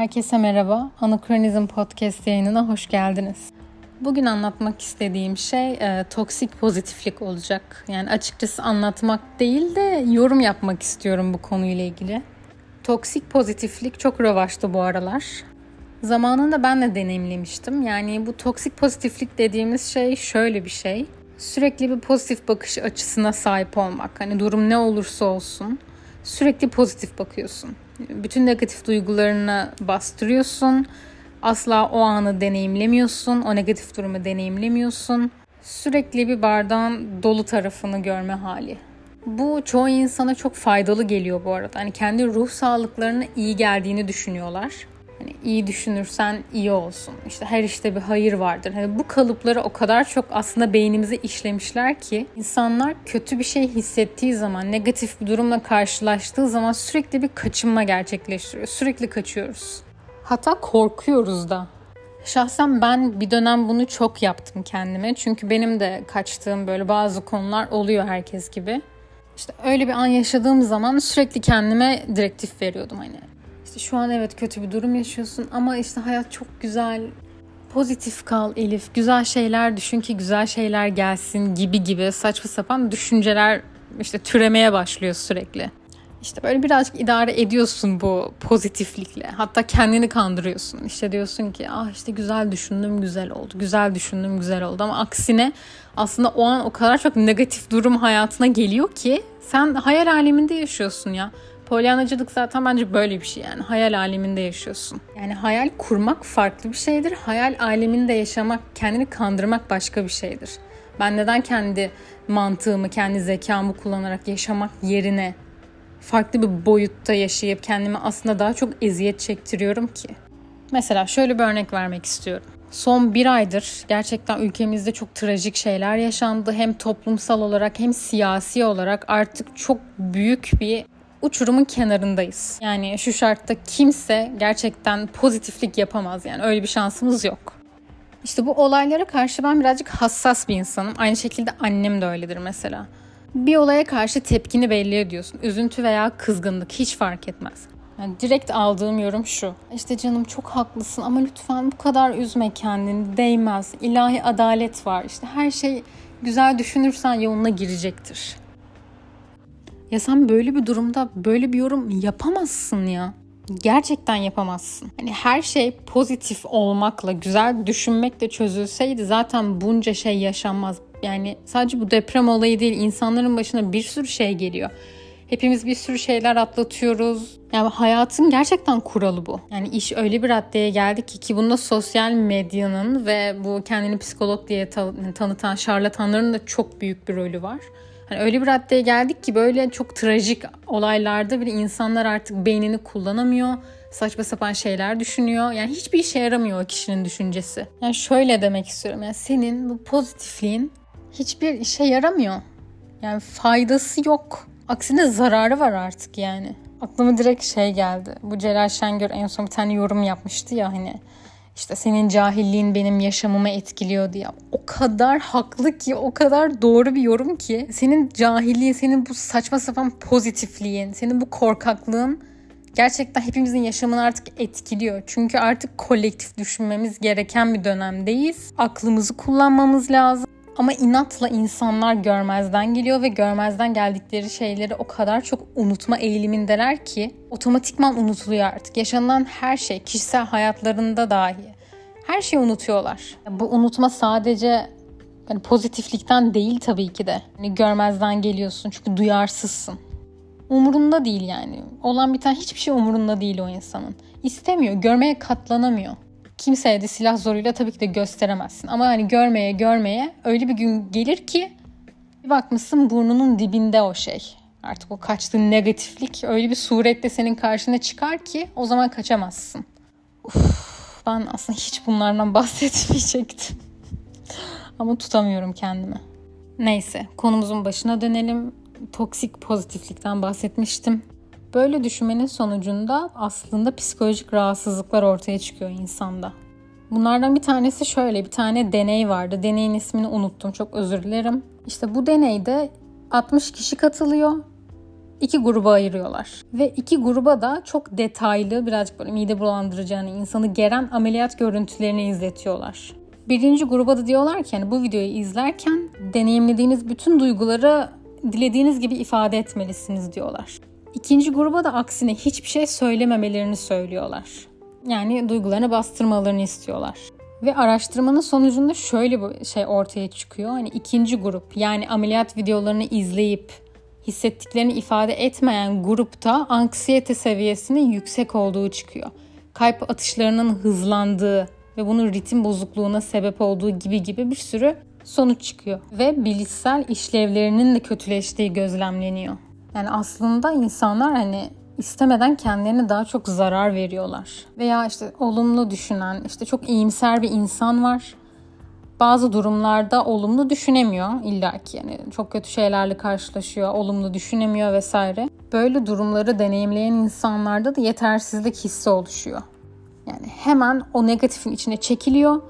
Herkese merhaba. Anakronizm Podcast yayınına hoş geldiniz. Bugün anlatmak istediğim şey e, toksik pozitiflik olacak. Yani açıkçası anlatmak değil de yorum yapmak istiyorum bu konuyla ilgili. Toksik pozitiflik çok revaçta bu aralar. Zamanında ben de deneyimlemiştim. Yani bu toksik pozitiflik dediğimiz şey şöyle bir şey. Sürekli bir pozitif bakış açısına sahip olmak. Hani durum ne olursa olsun sürekli pozitif bakıyorsun. Bütün negatif duygularını bastırıyorsun. Asla o anı deneyimlemiyorsun. O negatif durumu deneyimlemiyorsun. Sürekli bir bardağın dolu tarafını görme hali. Bu çoğu insana çok faydalı geliyor bu arada. Hani kendi ruh sağlıklarına iyi geldiğini düşünüyorlar. Hani iyi düşünürsen iyi olsun. İşte her işte bir hayır vardır. Hani bu kalıpları o kadar çok aslında beynimize işlemişler ki insanlar kötü bir şey hissettiği zaman, negatif bir durumla karşılaştığı zaman sürekli bir kaçınma gerçekleştiriyor. Sürekli kaçıyoruz. Hatta korkuyoruz da. Şahsen ben bir dönem bunu çok yaptım kendime. Çünkü benim de kaçtığım böyle bazı konular oluyor herkes gibi. İşte öyle bir an yaşadığım zaman sürekli kendime direktif veriyordum hani. İşte şu an evet kötü bir durum yaşıyorsun ama işte hayat çok güzel. Pozitif kal Elif. Güzel şeyler düşün ki güzel şeyler gelsin gibi gibi saçma sapan düşünceler işte türemeye başlıyor sürekli. İşte böyle birazcık idare ediyorsun bu pozitiflikle. Hatta kendini kandırıyorsun. İşte diyorsun ki ah işte güzel düşündüm güzel oldu. Güzel düşündüm güzel oldu. Ama aksine aslında o an o kadar çok negatif durum hayatına geliyor ki sen hayal aleminde yaşıyorsun ya. Polyanacılık zaten bence böyle bir şey yani. Hayal aleminde yaşıyorsun. Yani hayal kurmak farklı bir şeydir. Hayal aleminde yaşamak, kendini kandırmak başka bir şeydir. Ben neden kendi mantığımı, kendi zekamı kullanarak yaşamak yerine farklı bir boyutta yaşayıp kendimi aslında daha çok eziyet çektiriyorum ki? Mesela şöyle bir örnek vermek istiyorum. Son bir aydır gerçekten ülkemizde çok trajik şeyler yaşandı. Hem toplumsal olarak hem siyasi olarak artık çok büyük bir uçurumun kenarındayız. Yani şu şartta kimse gerçekten pozitiflik yapamaz yani öyle bir şansımız yok. İşte bu olaylara karşı ben birazcık hassas bir insanım. Aynı şekilde annem de öyledir mesela. Bir olaya karşı tepkini belli ediyorsun. Üzüntü veya kızgınlık hiç fark etmez. Yani direkt aldığım yorum şu. İşte canım çok haklısın ama lütfen bu kadar üzme kendini. Değmez. İlahi adalet var. İşte her şey güzel düşünürsen yoluna girecektir. Ya sen böyle bir durumda böyle bir yorum yapamazsın ya. Gerçekten yapamazsın. Hani her şey pozitif olmakla, güzel düşünmekle çözülseydi zaten bunca şey yaşanmaz. Yani sadece bu deprem olayı değil, insanların başına bir sürü şey geliyor. Hepimiz bir sürü şeyler atlatıyoruz. Yani hayatın gerçekten kuralı bu. Yani iş öyle bir raddeye geldi ki ki bunda sosyal medyanın ve bu kendini psikolog diye tanıtan şarlatanların da çok büyük bir rolü var. Hani öyle bir raddeye geldik ki böyle çok trajik olaylarda bile insanlar artık beynini kullanamıyor. Saçma sapan şeyler düşünüyor. Yani hiçbir işe yaramıyor o kişinin düşüncesi. Yani şöyle demek istiyorum. Yani senin bu pozitifliğin hiçbir işe yaramıyor. Yani faydası yok. Aksine zararı var artık yani. Aklıma direkt şey geldi. Bu Celal Şengör en son bir tane yorum yapmıştı ya hani işte senin cahilliğin benim yaşamımı etkiliyor diye. O kadar haklı ki, o kadar doğru bir yorum ki. Senin cahilliğin, senin bu saçma sapan pozitifliğin, senin bu korkaklığın gerçekten hepimizin yaşamını artık etkiliyor. Çünkü artık kolektif düşünmemiz gereken bir dönemdeyiz. Aklımızı kullanmamız lazım. Ama inatla insanlar görmezden geliyor ve görmezden geldikleri şeyleri o kadar çok unutma eğilimindeler ki otomatikman unutuluyor artık. Yaşanılan her şey kişisel hayatlarında dahi her şeyi unutuyorlar. Bu unutma sadece hani pozitiflikten değil tabii ki de. Hani görmezden geliyorsun çünkü duyarsızsın. Umurunda değil yani. Olan bir tane hiçbir şey umurunda değil o insanın. İstemiyor, görmeye katlanamıyor kimseye de silah zoruyla tabii ki de gösteremezsin. Ama hani görmeye görmeye öyle bir gün gelir ki bir bakmışsın burnunun dibinde o şey. Artık o kaçtığın negatiflik öyle bir surette senin karşına çıkar ki o zaman kaçamazsın. Uf, ben aslında hiç bunlardan bahsetmeyecektim. Ama tutamıyorum kendimi. Neyse konumuzun başına dönelim. Toksik pozitiflikten bahsetmiştim. Böyle düşünmenin sonucunda aslında psikolojik rahatsızlıklar ortaya çıkıyor insanda. Bunlardan bir tanesi şöyle bir tane deney vardı. Deneyin ismini unuttum çok özür dilerim. İşte bu deneyde 60 kişi katılıyor iki gruba ayırıyorlar. Ve iki gruba da çok detaylı, birazcık böyle mide bulandırıcı, yani insanı geren ameliyat görüntülerini izletiyorlar. Birinci gruba da diyorlar ki yani bu videoyu izlerken deneyimlediğiniz bütün duyguları dilediğiniz gibi ifade etmelisiniz diyorlar. İkinci gruba da aksine hiçbir şey söylememelerini söylüyorlar. Yani duygularını bastırmalarını istiyorlar. Ve araştırmanın sonucunda şöyle bir şey ortaya çıkıyor. Hani ikinci grup yani ameliyat videolarını izleyip hissettiklerini ifade etmeyen grupta anksiyete seviyesinin yüksek olduğu çıkıyor. Kalp atışlarının hızlandığı ve bunun ritim bozukluğuna sebep olduğu gibi gibi bir sürü sonuç çıkıyor. Ve bilişsel işlevlerinin de kötüleştiği gözlemleniyor. Yani aslında insanlar hani istemeden kendilerine daha çok zarar veriyorlar. Veya işte olumlu düşünen, işte çok iyimser bir insan var. Bazı durumlarda olumlu düşünemiyor illaki yani çok kötü şeylerle karşılaşıyor, olumlu düşünemiyor vesaire. Böyle durumları deneyimleyen insanlarda da yetersizlik hissi oluşuyor. Yani hemen o negatifin içine çekiliyor,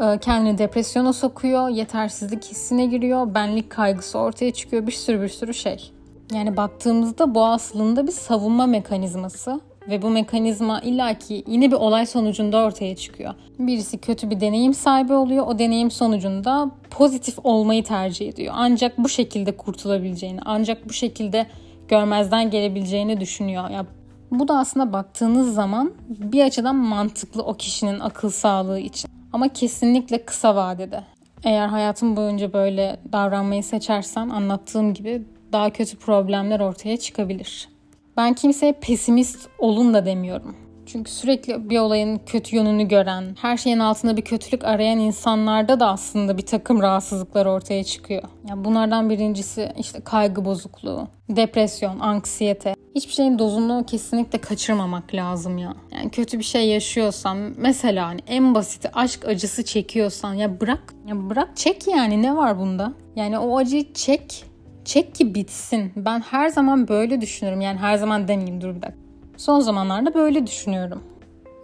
e, kendini depresyona sokuyor, yetersizlik hissine giriyor, benlik kaygısı ortaya çıkıyor, bir sürü bir sürü şey. Yani baktığımızda bu aslında bir savunma mekanizması ve bu mekanizma illaki yine bir olay sonucunda ortaya çıkıyor. Birisi kötü bir deneyim sahibi oluyor. O deneyim sonucunda pozitif olmayı tercih ediyor. Ancak bu şekilde kurtulabileceğini, ancak bu şekilde görmezden gelebileceğini düşünüyor. Ya bu da aslında baktığınız zaman bir açıdan mantıklı o kişinin akıl sağlığı için. Ama kesinlikle kısa vadede. Eğer hayatım boyunca böyle davranmayı seçersen anlattığım gibi daha kötü problemler ortaya çıkabilir. Ben kimseye pesimist olun da demiyorum. Çünkü sürekli bir olayın kötü yönünü gören, her şeyin altında bir kötülük arayan insanlarda da aslında bir takım rahatsızlıklar ortaya çıkıyor. Yani bunlardan birincisi işte kaygı bozukluğu, depresyon, anksiyete. Hiçbir şeyin dozunu kesinlikle kaçırmamak lazım ya. Yani kötü bir şey yaşıyorsan mesela hani en basiti aşk acısı çekiyorsan ya bırak. Ya bırak çek yani ne var bunda? Yani o acıyı çek Çek ki bitsin. Ben her zaman böyle düşünüyorum. Yani her zaman demeyeyim dur bir dakika. Son zamanlarda böyle düşünüyorum.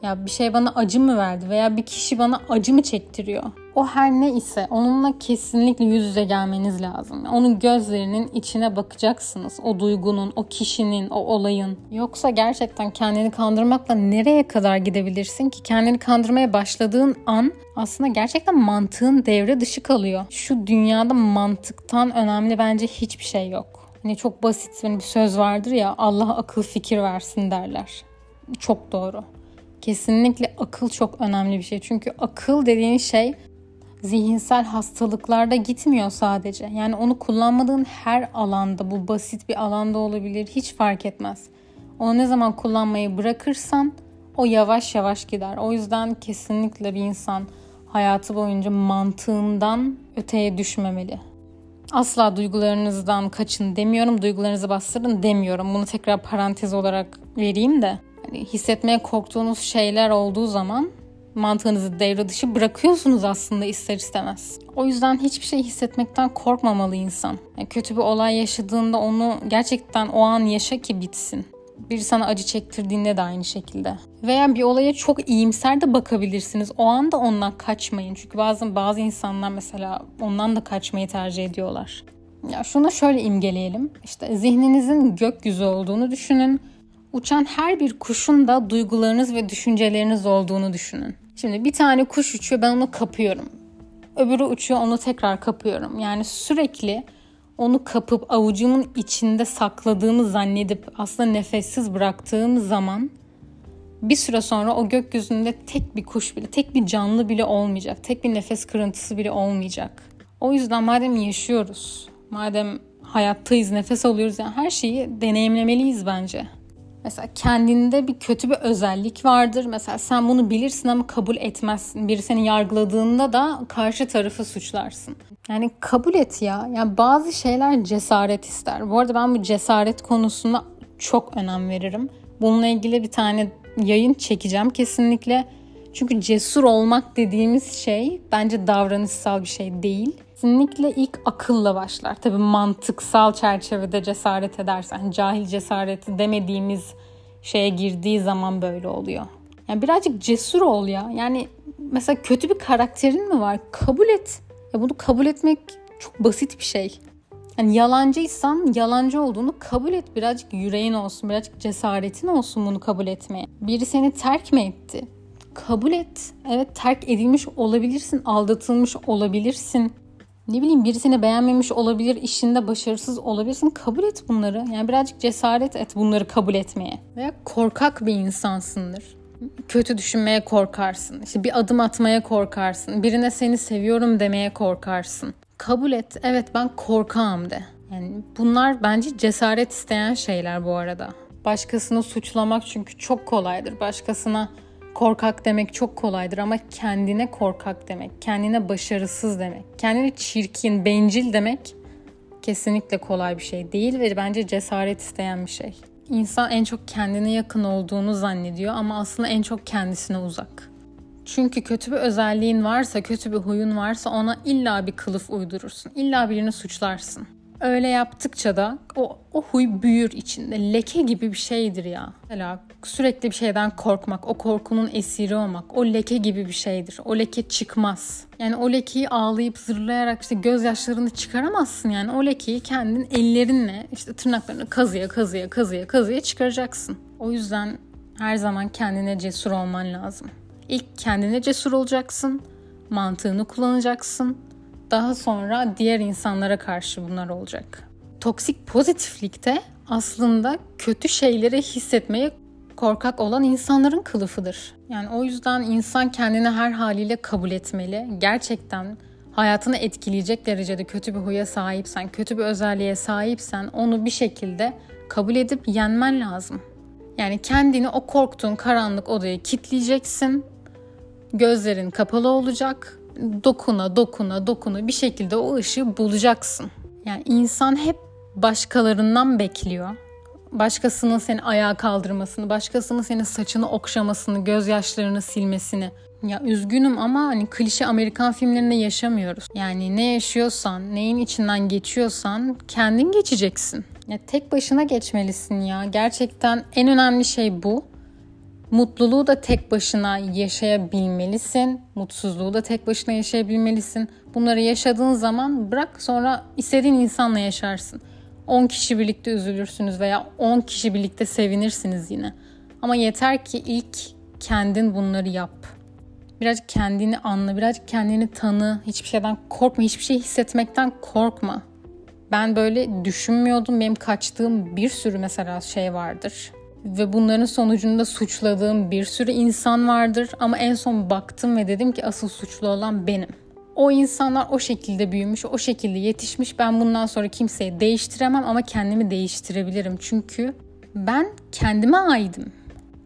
Ya bir şey bana acı mı verdi veya bir kişi bana acı mı çektiriyor? O her ne ise onunla kesinlikle yüz yüze gelmeniz lazım. Onun gözlerinin içine bakacaksınız. O duygunun, o kişinin, o olayın. Yoksa gerçekten kendini kandırmakla nereye kadar gidebilirsin ki? Kendini kandırmaya başladığın an aslında gerçekten mantığın devre dışı kalıyor. Şu dünyada mantıktan önemli bence hiçbir şey yok. Hani çok basit bir söz vardır ya Allah akıl fikir versin derler. Çok doğru. Kesinlikle akıl çok önemli bir şey. Çünkü akıl dediğin şey zihinsel hastalıklarda gitmiyor sadece. Yani onu kullanmadığın her alanda, bu basit bir alanda olabilir, hiç fark etmez. Onu ne zaman kullanmayı bırakırsan o yavaş yavaş gider. O yüzden kesinlikle bir insan hayatı boyunca mantığından öteye düşmemeli. Asla duygularınızdan kaçın demiyorum, duygularınızı bastırın demiyorum. Bunu tekrar parantez olarak vereyim de. Yani hissetmeye korktuğunuz şeyler olduğu zaman mantığınızı devre dışı bırakıyorsunuz aslında ister istemez. O yüzden hiçbir şey hissetmekten korkmamalı insan. Yani kötü bir olay yaşadığında onu gerçekten o an yaşa ki bitsin. Biri sana acı çektirdiğinde de aynı şekilde. Veya bir olaya çok iyimser de bakabilirsiniz. O anda ondan kaçmayın. Çünkü bazen bazı insanlar mesela ondan da kaçmayı tercih ediyorlar. Ya şunu şöyle imgeleyelim. İşte zihninizin gökyüzü olduğunu düşünün Uçan her bir kuşun da duygularınız ve düşünceleriniz olduğunu düşünün. Şimdi bir tane kuş uçuyor ben onu kapıyorum. Öbürü uçuyor onu tekrar kapıyorum. Yani sürekli onu kapıp avucumun içinde sakladığımı zannedip aslında nefessiz bıraktığım zaman bir süre sonra o gökyüzünde tek bir kuş bile, tek bir canlı bile olmayacak. Tek bir nefes kırıntısı bile olmayacak. O yüzden madem yaşıyoruz, madem hayattayız, nefes alıyoruz yani her şeyi deneyimlemeliyiz bence. Mesela kendinde bir kötü bir özellik vardır. Mesela sen bunu bilirsin ama kabul etmezsin. Biri seni yargıladığında da karşı tarafı suçlarsın. Yani kabul et ya. Yani bazı şeyler cesaret ister. Bu arada ben bu cesaret konusuna çok önem veririm. Bununla ilgili bir tane yayın çekeceğim kesinlikle. Çünkü cesur olmak dediğimiz şey bence davranışsal bir şey değil kesinlikle ilk akılla başlar. Tabii mantıksal çerçevede cesaret edersen, cahil cesareti demediğimiz şeye girdiği zaman böyle oluyor. Yani birazcık cesur ol ya. Yani mesela kötü bir karakterin mi var? Kabul et. Ya bunu kabul etmek çok basit bir şey. Yani yalancıysan yalancı olduğunu kabul et. Birazcık yüreğin olsun, birazcık cesaretin olsun bunu kabul etmeye. Biri seni terk mi etti? Kabul et. Evet terk edilmiş olabilirsin, aldatılmış olabilirsin. Ne bileyim biri seni beğenmemiş olabilir, işinde başarısız olabilirsin. Kabul et bunları. Yani birazcık cesaret et bunları kabul etmeye. Veya korkak bir insansındır kötü düşünmeye korkarsın. İşte bir adım atmaya korkarsın. Birine seni seviyorum demeye korkarsın. Kabul et. Evet ben korkağım de. Yani bunlar bence cesaret isteyen şeyler bu arada. Başkasını suçlamak çünkü çok kolaydır. Başkasına korkak demek çok kolaydır ama kendine korkak demek, kendine başarısız demek, kendine çirkin, bencil demek kesinlikle kolay bir şey değil ve bence cesaret isteyen bir şey. İnsan en çok kendine yakın olduğunu zannediyor ama aslında en çok kendisine uzak. Çünkü kötü bir özelliğin varsa, kötü bir huyun varsa ona illa bir kılıf uydurursun. İlla birini suçlarsın. Öyle yaptıkça da o, o huy büyür içinde. Leke gibi bir şeydir ya. Mesela sürekli bir şeyden korkmak, o korkunun esiri olmak, o leke gibi bir şeydir. O leke çıkmaz. Yani o lekeyi ağlayıp zırlayarak işte gözyaşlarını çıkaramazsın yani. O lekeyi kendin ellerinle işte tırnaklarını kazıya kazıya kazıya kazıya çıkaracaksın. O yüzden her zaman kendine cesur olman lazım. İlk kendine cesur olacaksın, mantığını kullanacaksın, daha sonra diğer insanlara karşı bunlar olacak. Toksik pozitiflikte aslında kötü şeyleri hissetmeye korkak olan insanların kılıfıdır. Yani o yüzden insan kendini her haliyle kabul etmeli. Gerçekten hayatını etkileyecek derecede kötü bir huya sahipsen, kötü bir özelliğe sahipsen onu bir şekilde kabul edip yenmen lazım. Yani kendini o korktuğun karanlık odaya kitleyeceksin. Gözlerin kapalı olacak dokuna dokuna dokuna bir şekilde o ışığı bulacaksın. Yani insan hep başkalarından bekliyor. Başkasının seni ayağa kaldırmasını, başkasının senin saçını okşamasını, gözyaşlarını silmesini. Ya üzgünüm ama hani klişe Amerikan filmlerinde yaşamıyoruz. Yani ne yaşıyorsan, neyin içinden geçiyorsan kendin geçeceksin. Ya tek başına geçmelisin ya. Gerçekten en önemli şey bu. Mutluluğu da tek başına yaşayabilmelisin. Mutsuzluğu da tek başına yaşayabilmelisin. Bunları yaşadığın zaman bırak sonra istediğin insanla yaşarsın. 10 kişi birlikte üzülürsünüz veya 10 kişi birlikte sevinirsiniz yine. Ama yeter ki ilk kendin bunları yap. Birazcık kendini anla, birazcık kendini tanı. Hiçbir şeyden korkma, hiçbir şey hissetmekten korkma. Ben böyle düşünmüyordum. Benim kaçtığım bir sürü mesela şey vardır ve bunların sonucunda suçladığım bir sürü insan vardır ama en son baktım ve dedim ki asıl suçlu olan benim. O insanlar o şekilde büyümüş, o şekilde yetişmiş. Ben bundan sonra kimseyi değiştiremem ama kendimi değiştirebilirim. Çünkü ben kendime aidim.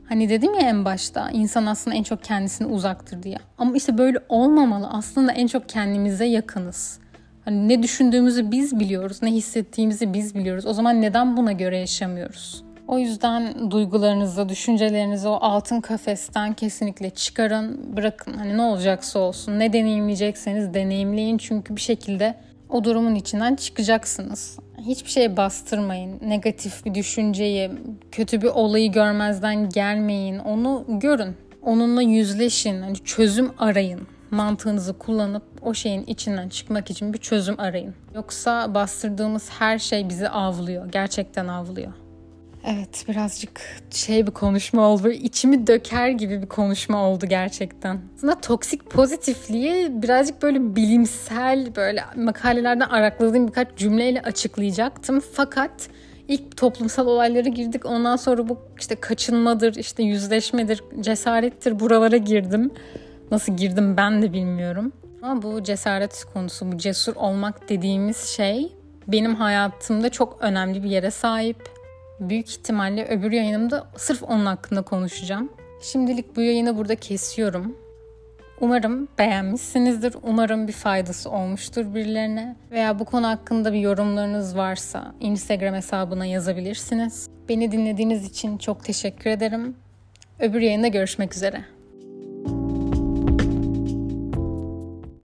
Hani dedim ya en başta insan aslında en çok kendisine uzaktır diye. Ama işte böyle olmamalı. Aslında en çok kendimize yakınız. Hani ne düşündüğümüzü biz biliyoruz, ne hissettiğimizi biz biliyoruz. O zaman neden buna göre yaşamıyoruz? O yüzden duygularınızı, düşüncelerinizi o altın kafesten kesinlikle çıkarın, bırakın. Hani ne olacaksa olsun, ne deneyimleyecekseniz deneyimleyin çünkü bir şekilde o durumun içinden çıkacaksınız. Hiçbir şeye bastırmayın. Negatif bir düşünceyi, kötü bir olayı görmezden gelmeyin. Onu görün. Onunla yüzleşin. Hani çözüm arayın. Mantığınızı kullanıp o şeyin içinden çıkmak için bir çözüm arayın. Yoksa bastırdığımız her şey bizi avlıyor. Gerçekten avlıyor. Evet birazcık şey bir konuşma oldu. İçimi döker gibi bir konuşma oldu gerçekten. Aslında toksik pozitifliği birazcık böyle bilimsel böyle makalelerden arakladığım birkaç cümleyle açıklayacaktım. Fakat ilk toplumsal olaylara girdik. Ondan sonra bu işte kaçınmadır, işte yüzleşmedir, cesarettir buralara girdim. Nasıl girdim ben de bilmiyorum. Ama bu cesaret konusu, bu cesur olmak dediğimiz şey benim hayatımda çok önemli bir yere sahip büyük ihtimalle öbür yayınımda sırf onun hakkında konuşacağım. Şimdilik bu yayını burada kesiyorum. Umarım beğenmişsinizdir. Umarım bir faydası olmuştur birilerine. Veya bu konu hakkında bir yorumlarınız varsa Instagram hesabına yazabilirsiniz. Beni dinlediğiniz için çok teşekkür ederim. Öbür yayında görüşmek üzere.